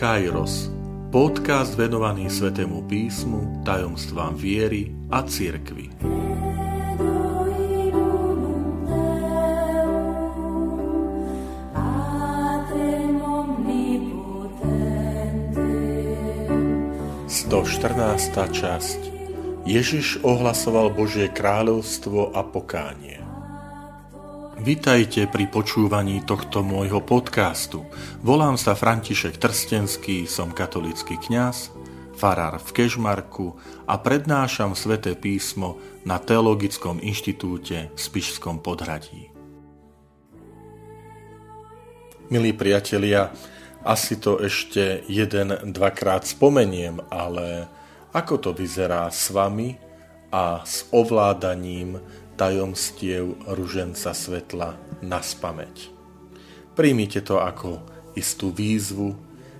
Kairos, podcast venovaný Svetému písmu, tajomstvám viery a cirkvi. Sto 14. časť Ježiš ohlasoval Božie kráľovstvo a pokánie. Vitajte pri počúvaní tohto môjho podcastu. Volám sa František Trstenský, som katolický kňaz, farár v Kežmarku a prednášam sväté písmo na Teologickom inštitúte v Spišskom podhradí. Milí priatelia, asi to ešte jeden, dvakrát spomeniem, ale ako to vyzerá s vami a s ovládaním tajomstiev ruženca svetla na spameť. Príjmite to ako istú výzvu,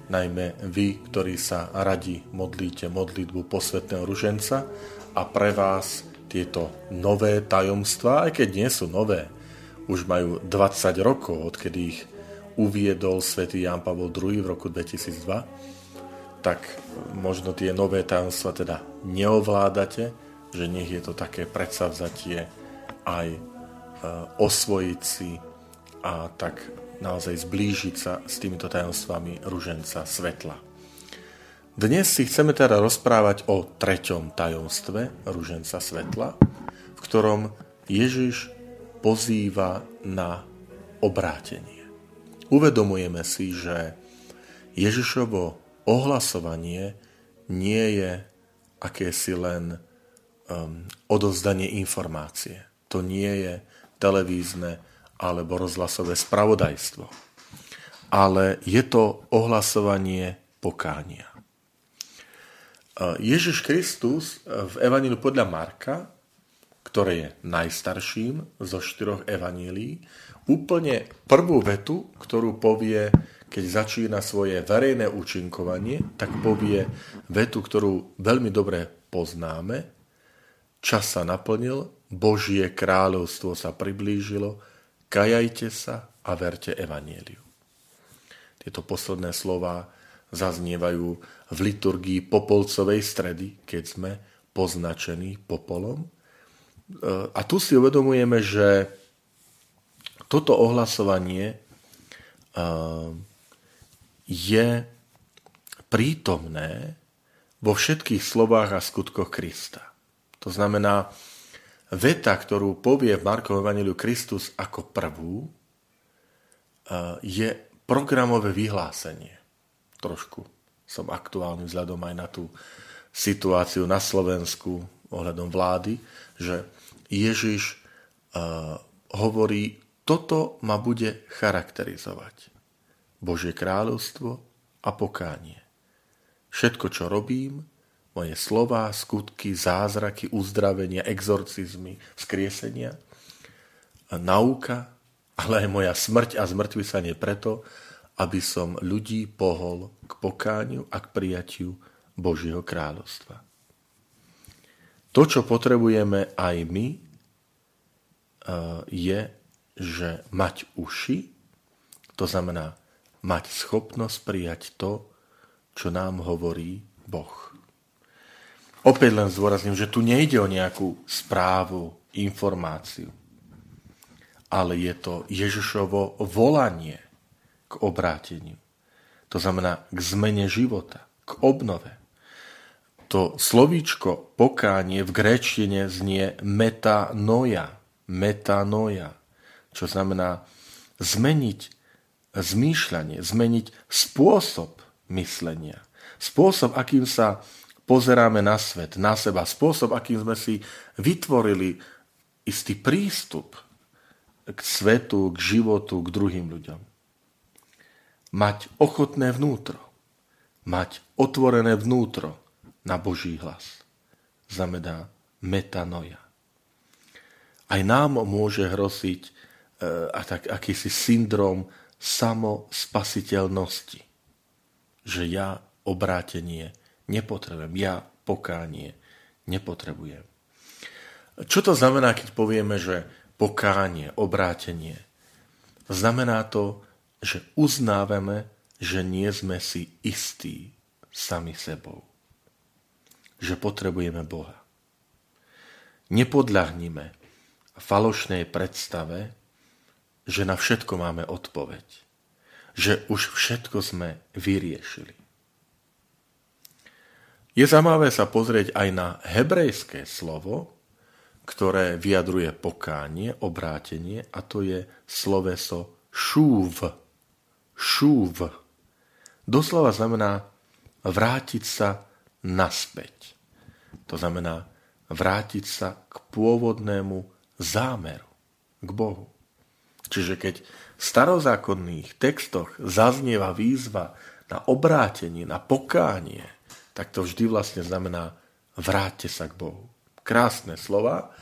najmä vy, ktorí sa radi modlíte modlitbu posvetného ruženca a pre vás tieto nové tajomstvá, aj keď nie sú nové, už majú 20 rokov, odkedy ich uviedol svätý Jan Pavol II v roku 2002, tak možno tie nové tajomstvá teda neovládate, že nech je to také predsavzatie aj e, osvojiť si a tak naozaj zblížiť sa s týmito tajomstvami ruženca svetla. Dnes si chceme teda rozprávať o treťom tajomstve ruženca svetla, v ktorom Ježiš pozýva na obrátenie. Uvedomujeme si, že Ježišovo ohlasovanie nie je akési len um, odovzdanie informácie to nie je televízne alebo rozhlasové spravodajstvo. Ale je to ohlasovanie pokánia. Ježiš Kristus v Evaníliu podľa Marka, ktoré je najstarším zo štyroch evanílií, úplne prvú vetu, ktorú povie, keď začína svoje verejné účinkovanie, tak povie vetu, ktorú veľmi dobre poznáme. Čas sa naplnil, Božie kráľovstvo sa priblížilo, kajajte sa a verte evanieliu. Tieto posledné slova zaznievajú v liturgii popolcovej stredy, keď sme poznačení popolom. E, a tu si uvedomujeme, že toto ohlasovanie e, je prítomné vo všetkých slovách a skutkoch Krista. To znamená, veta, ktorú povie v Markovom Evangeliu Kristus ako prvú, e, je programové vyhlásenie. Trošku som aktuálny vzhľadom aj na tú situáciu na Slovensku ohľadom vlády, že Ježiš uh, hovorí, toto ma bude charakterizovať. Božie kráľovstvo a pokánie. Všetko, čo robím, moje slova, skutky, zázraky, uzdravenia, exorcizmy, vzkriesenia, nauka, ale aj moja smrť a zmrtvysanie preto, aby som ľudí pohol k pokániu a k prijatiu Božieho kráľovstva. To, čo potrebujeme aj my, e, je, že mať uši, to znamená mať schopnosť prijať to, čo nám hovorí Boh. Opäť len zdôrazním, že tu nejde o nejakú správu, informáciu, ale je to Ježišovo volanie k obráteniu. To znamená k zmene života, k obnove. To slovíčko pokánie v gréčtine znie metanoja, metanoja, čo znamená zmeniť zmýšľanie, zmeniť spôsob myslenia, spôsob, akým sa pozeráme na svet, na seba, spôsob, akým sme si vytvorili istý prístup k svetu, k životu, k druhým ľuďom. Mať ochotné vnútro, mať otvorené vnútro na Boží hlas. Znamená metanoja. Aj nám môže hrosiť e, a tak, akýsi syndrom samospasiteľnosti. Že ja obrátenie nepotrebujem. Ja pokánie nepotrebujem. Čo to znamená, keď povieme, že pokánie, obrátenie? Znamená to, že uznávame, že nie sme si istí sami sebou. Že potrebujeme Boha. Nepodľahnime falošnej predstave, že na všetko máme odpoveď. Že už všetko sme vyriešili. Je zaujímavé sa pozrieť aj na hebrejské slovo, ktoré vyjadruje pokánie, obrátenie, a to je sloveso šúv. Šúv. Doslova znamená vrátiť sa naspäť. To znamená vrátiť sa k pôvodnému zámeru, k Bohu. Čiže keď v starozákonných textoch zaznieva výzva na obrátenie, na pokánie, tak to vždy vlastne znamená vráťte sa k Bohu. Krásne slova,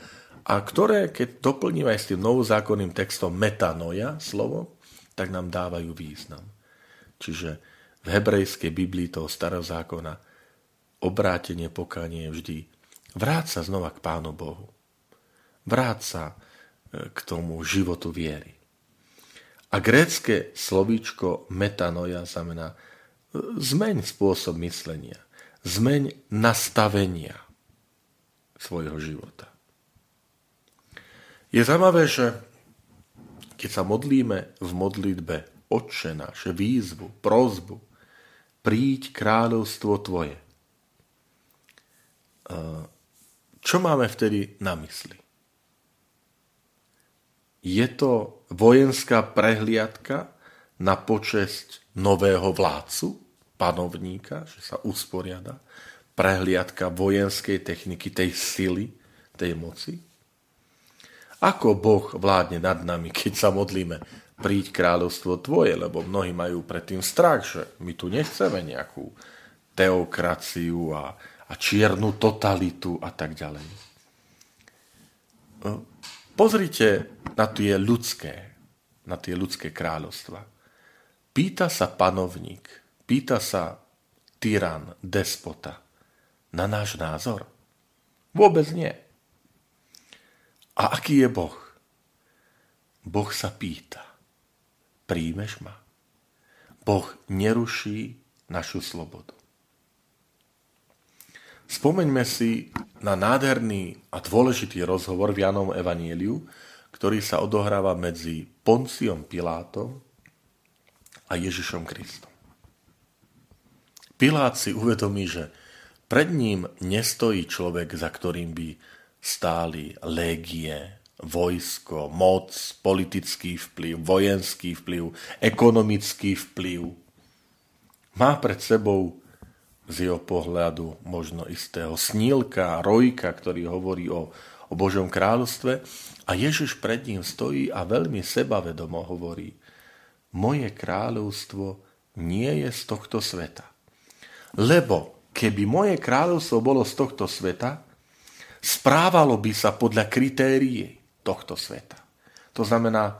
a ktoré, keď doplníme aj s tým novozákonným textom metanoja, slovo, tak nám dávajú význam. Čiže v hebrejskej Biblii toho starého zákona obrátenie, pokánie je vždy vráť sa znova k Pánu Bohu. Vráť sa e, k tomu životu viery. A grécke slovíčko metanoja znamená e, zmeň spôsob myslenia, zmeň nastavenia svojho života. Je zaujímavé, že keď sa modlíme v modlitbe Otče náš, výzvu, prozbu, príď kráľovstvo Tvoje. Čo máme vtedy na mysli? Je to vojenská prehliadka na počesť nového vládcu, panovníka, že sa usporiada, prehliadka vojenskej techniky, tej sily, tej moci? Ako Boh vládne nad nami, keď sa modlíme, príď kráľovstvo tvoje, lebo mnohí majú predtým strach, že my tu nechceme nejakú teokraciu a, a čiernu totalitu a tak ďalej. No, pozrite na tie ľudské, na tie ľudské kráľovstva. Pýta sa panovník, pýta sa tyran, despota na náš názor? Vôbec nie. A aký je Boh? Boh sa pýta. Príjmeš ma? Boh neruší našu slobodu. Spomeňme si na nádherný a dôležitý rozhovor v Janom Evanieliu, ktorý sa odohráva medzi Ponciom Pilátom a Ježišom Kristom. Pilát si uvedomí, že pred ním nestojí človek, za ktorým by stáli légie, vojsko, moc, politický vplyv, vojenský vplyv, ekonomický vplyv. Má pred sebou z jeho pohľadu možno istého snílka, rojka, ktorý hovorí o, o Božom kráľovstve a Ježiš pred ním stojí a veľmi sebavedomo hovorí moje kráľovstvo nie je z tohto sveta. Lebo keby moje kráľovstvo bolo z tohto sveta, správalo by sa podľa kritérií tohto sveta. To znamená,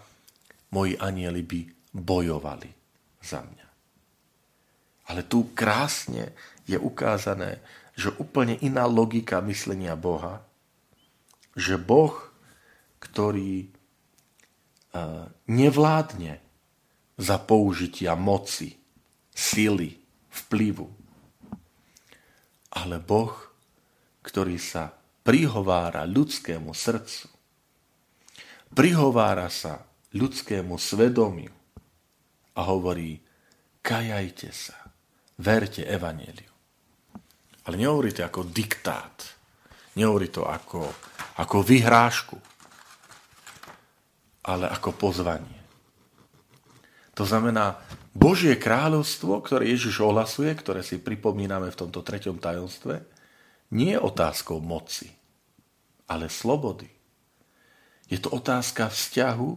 moji anieli by bojovali za mňa. Ale tu krásne je ukázané, že úplne iná logika myslenia Boha, že Boh, ktorý e, nevládne za použitia moci, sily, vplyvu, ale Boh, ktorý sa prihovára ľudskému srdcu, prihovára sa ľudskému svedomiu a hovorí, kajajte sa, verte evaneliu. Ale nehovorí to ako diktát, nehovorí to ako, ako vyhrážku, ale ako pozvanie. To znamená, Božie kráľovstvo, ktoré Ježiš ohlasuje, ktoré si pripomíname v tomto treťom tajomstve, nie je otázkou moci, ale slobody. Je to otázka vzťahu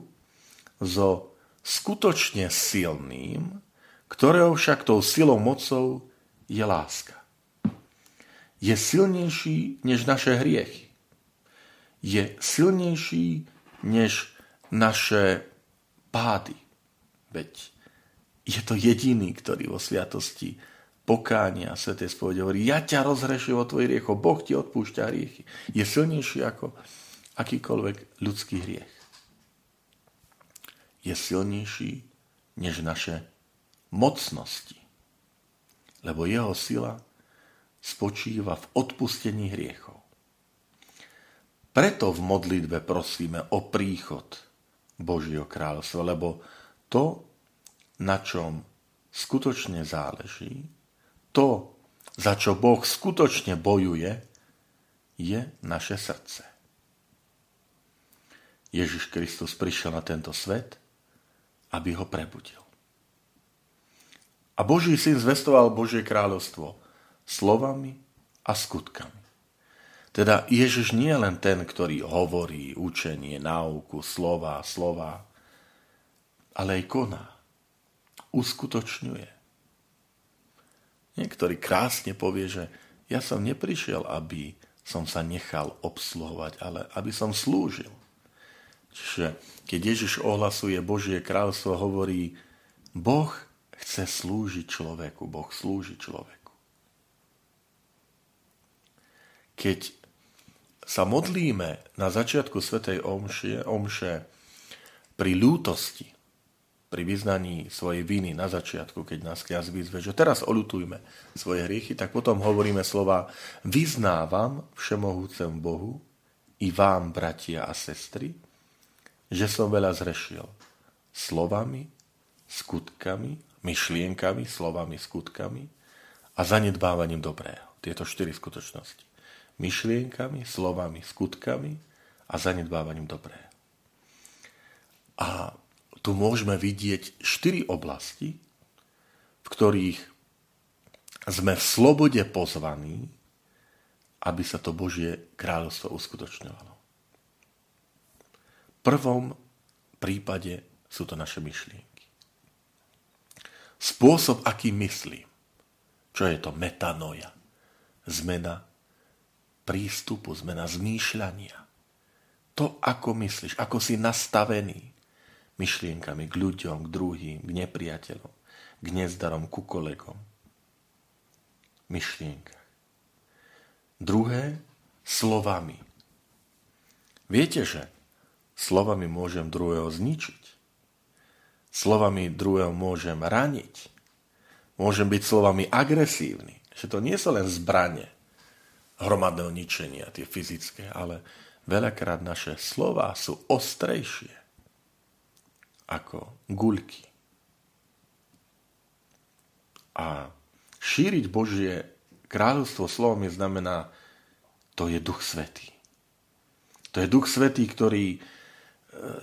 so skutočne silným, ktorého však tou silou mocou je láska. Je silnejší než naše hriechy. Je silnejší než naše pády. Veď je to jediný, ktorý vo sviatosti pokánia, sveté spovede hovorí, ja ťa rozhrešujem o tvojich riechoch, Boh ti odpúšťa hriechy. Je silnejší ako akýkoľvek ľudský hriech. Je silnejší než naše mocnosti, lebo jeho sila spočíva v odpustení hriechov. Preto v modlitbe prosíme o príchod Božieho kráľovstva, lebo to, na čom skutočne záleží, to, za čo Boh skutočne bojuje, je naše srdce. Ježiš Kristus prišiel na tento svet, aby ho prebudil. A Boží syn zvestoval Božie kráľovstvo slovami a skutkami. Teda Ježiš nie je len ten, ktorý hovorí učenie, náuku, slova, slova, ale aj koná, uskutočňuje. Niektorý krásne povie, že ja som neprišiel, aby som sa nechal obsluhovať, ale aby som slúžil. Čiže keď Ježiš ohlasuje Božie kráľstvo, hovorí, Boh chce slúžiť človeku, Boh slúži človeku. Keď sa modlíme na začiatku Svetej Omše, omše pri ľútosti, pri vyznaní svojej viny na začiatku, keď nás kniaz vyzve, že teraz olutujme svoje hriechy, tak potom hovoríme slova vyznávam všemohúcem Bohu i vám, bratia a sestry, že som veľa zrešil slovami, skutkami, myšlienkami, slovami, skutkami a zanedbávaním dobrého. Tieto štyri skutočnosti myšlienkami, slovami, skutkami a zanedbávaním dobrého. A tu môžeme vidieť štyri oblasti, v ktorých sme v slobode pozvaní, aby sa to Božie kráľovstvo uskutočňovalo. V prvom prípade sú to naše myšlienky. Spôsob, aký myslím. Čo je to metanoja? Zmena prístupu, zmena zmýšľania. To, ako myslíš, ako si nastavený myšlienkami k ľuďom, k druhým, k nepriateľom, k nezdarom, ku kolegom. Myšlienka. Druhé, slovami. Viete, že slovami môžem druhého zničiť. Slovami druhého môžem raniť. Môžem byť slovami agresívny. Že to nie sú len zbranie, hromadného ničenia, tie fyzické, ale veľakrát naše slova sú ostrejšie ako guľky. A šíriť Božie kráľovstvo slovami znamená, to je Duch Svetý. To je Duch Svetý, ktorý e,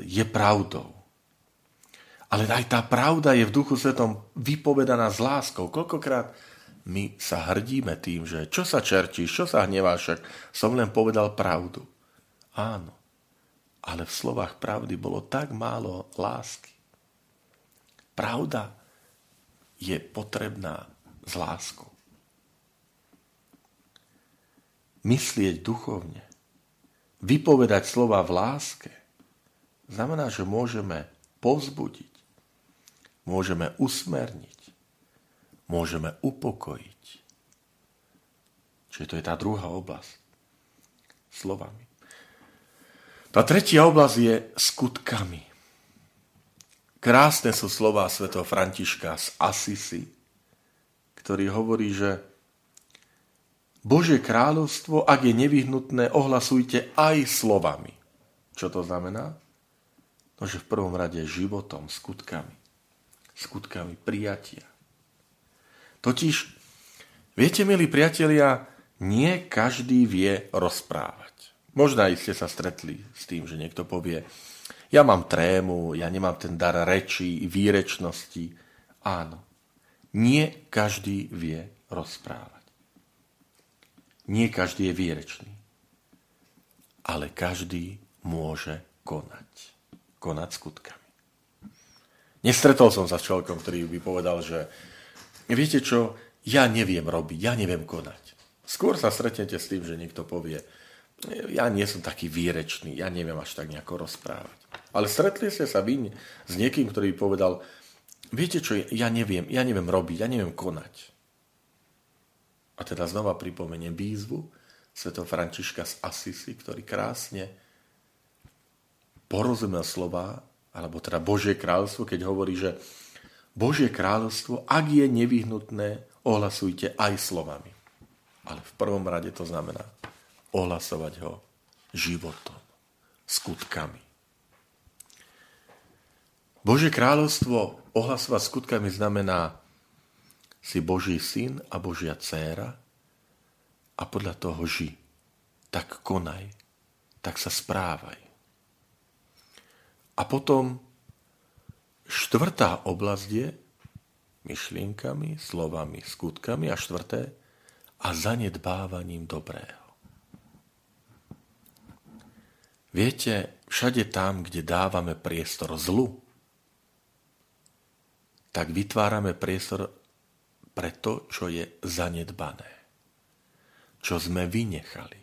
je pravdou. Ale aj tá pravda je v Duchu Svetom vypovedaná s láskou. Koľkokrát my sa hrdíme tým, že čo sa čertíš, čo sa hneváš, však som len povedal pravdu. Áno, ale v slovách pravdy bolo tak málo lásky. Pravda je potrebná z láskou. Myslieť duchovne, vypovedať slova v láske, znamená, že môžeme povzbudiť, môžeme usmerniť, môžeme upokojiť. Čiže to je tá druhá oblasť. Slovami. Tá tretia oblasť je skutkami. Krásne sú slová svätého Františka z Asisi, ktorý hovorí, že Božie kráľovstvo, ak je nevyhnutné, ohlasujte aj slovami. Čo to znamená? No, že v prvom rade životom, skutkami. Skutkami prijatia. Totiž, viete, milí priatelia, nie každý vie rozprávať. Možno aj ste sa stretli s tým, že niekto povie, ja mám trému, ja nemám ten dar reči, výrečnosti. Áno, nie každý vie rozprávať. Nie každý je výrečný. Ale každý môže konať. Konať skutkami. Nestretol som sa s človekom, ktorý by povedal, že viete čo, ja neviem robiť, ja neviem konať. Skôr sa stretnete s tým, že niekto povie, ja nie som taký výrečný, ja neviem až tak nejako rozprávať. Ale stretli ste sa vy s niekým, ktorý povedal, viete čo, ja neviem, ja neviem robiť, ja neviem konať. A teda znova pripomeniem výzvu sveto Františka z Asisi, ktorý krásne porozumel slova, alebo teda Božie kráľstvo, keď hovorí, že Božie kráľovstvo, ak je nevyhnutné, ohlasujte aj slovami. Ale v prvom rade to znamená ohlasovať ho životom, skutkami. Božie kráľovstvo ohlasovať skutkami znamená si Boží syn a Božia dcéra a podľa toho ži. Tak konaj, tak sa správaj. A potom štvrtá oblasť je myšlienkami, slovami, skutkami a štvrté a zanedbávaním dobrého. Viete, všade tam, kde dávame priestor zlu, tak vytvárame priestor pre to, čo je zanedbané, čo sme vynechali.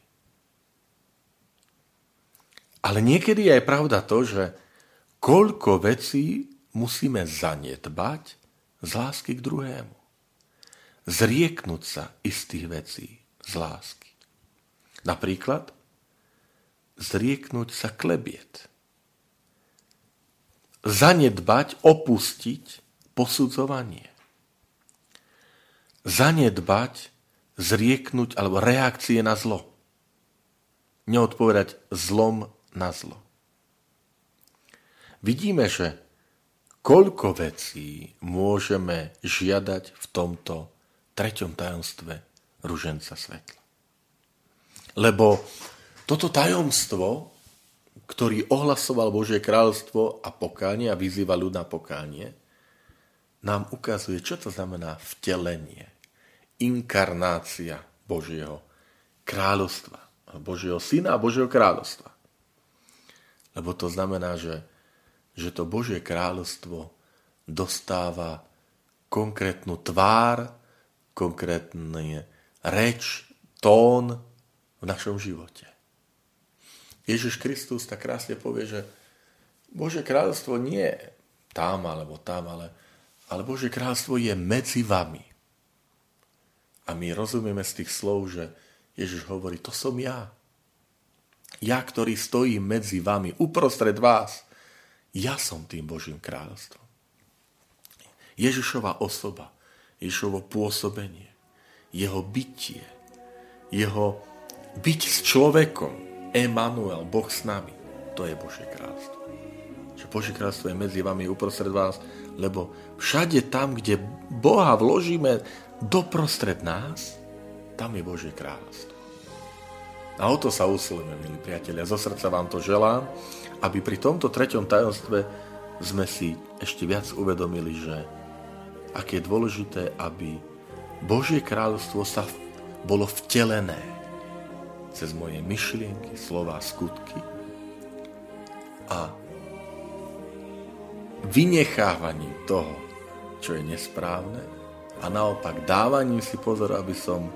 Ale niekedy je aj pravda to, že koľko vecí musíme zanedbať z lásky k druhému. Zrieknúť sa istých vecí z lásky. Napríklad zrieknúť sa klebiet. Zanedbať, opustiť posudzovanie. Zanedbať, zrieknúť alebo reakcie na zlo. Neodpovedať zlom na zlo. Vidíme, že koľko vecí môžeme žiadať v tomto treťom tajomstve ruženca svetla. Lebo toto tajomstvo, ktorý ohlasoval Božie kráľstvo a pokánie a vyzýva ľud na pokánie, nám ukazuje, čo to znamená vtelenie, inkarnácia Božieho kráľovstva, Božieho syna a Božieho kráľovstva. Lebo to znamená, že, že to Božie kráľovstvo dostáva konkrétnu tvár, konkrétny reč, tón v našom živote. Ježiš Kristus tak krásne povie, že Bože kráľovstvo nie tam alebo tam, ale, ale Bože kráľovstvo je medzi vami. A my rozumieme z tých slov, že Ježiš hovorí, to som ja. Ja, ktorý stojím medzi vami, uprostred vás. Ja som tým Božím kráľovstvom. Ježišova osoba, Ježišovo pôsobenie, jeho bytie, jeho byť s človekom, Emanuel, Boh s nami. To je Božie kráľstvo. Že Božie kráľstvo je medzi vami uprostred vás, lebo všade tam, kde Boha vložíme doprostred nás, tam je Božie kráľstvo. A o to sa usilujeme, milí priatelia. Zo srdca vám to želám, aby pri tomto treťom tajomstve sme si ešte viac uvedomili, že aké je dôležité, aby Božie kráľovstvo sa bolo vtelené cez moje myšlienky, slova, skutky a vynechávaním toho, čo je nesprávne a naopak dávaním si pozor, aby som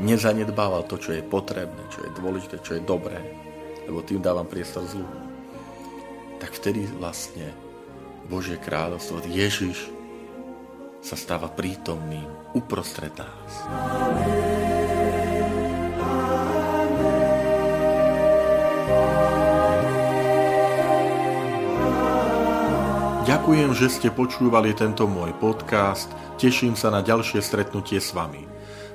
nezanedbával to, čo je potrebné, čo je dôležité, čo je dobré, lebo tým dávam priestor zlu. Tak vtedy vlastne Božie kráľovstvo, Ježiš sa stáva prítomným uprostred nás. Amen. Ďakujem, že ste počúvali tento môj podcast. Teším sa na ďalšie stretnutie s vami.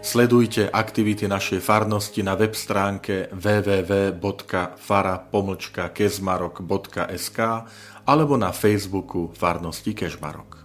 Sledujte aktivity našej farnosti na web stránke www.fara.kezmarok.sk alebo na Facebooku Farnosti Kežmarok.